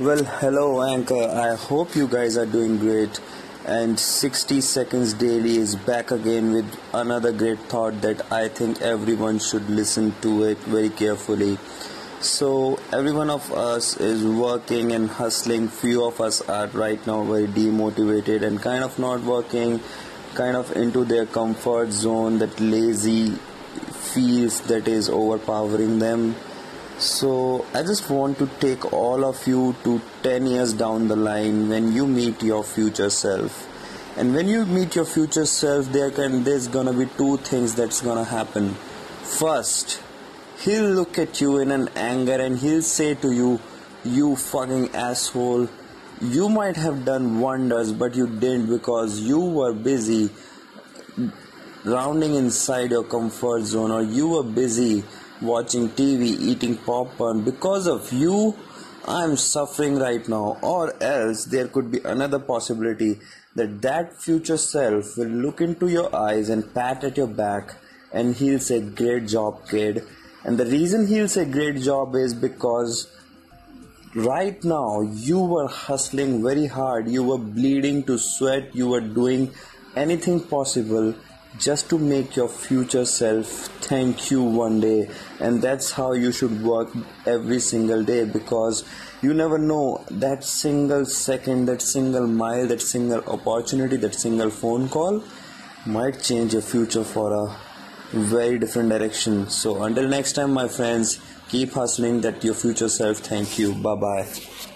Well, hello, Anchor. I hope you guys are doing great. And 60 Seconds Daily is back again with another great thought that I think everyone should listen to it very carefully. So, every one of us is working and hustling. Few of us are right now very demotivated and kind of not working, kind of into their comfort zone, that lazy feels that is overpowering them so, I just want to take all of you to 10 years down the line when you meet your future self. And when you meet your future self, there can there's gonna be two things that's gonna happen. First, he'll look at you in an anger and he'll say to you, You fucking asshole, you might have done wonders, but you didn't because you were busy rounding inside your comfort zone or you were busy watching TV, eating popcorn. Because of you, I'm suffering right now. Or else there could be another possibility that that future self will look into your eyes and pat at your back and he'll say, Great job, kid. And the reason he'll say great job is because right now you were hustling very hard, you were bleeding to sweat, you were doing anything possible just to make your future self thank you one day. And that's how you should work every single day because you never know that single second that single mile that single opportunity that single phone call might change your future for a very different direction. So until next time my friends keep hustling that your future self thank you. Bye bye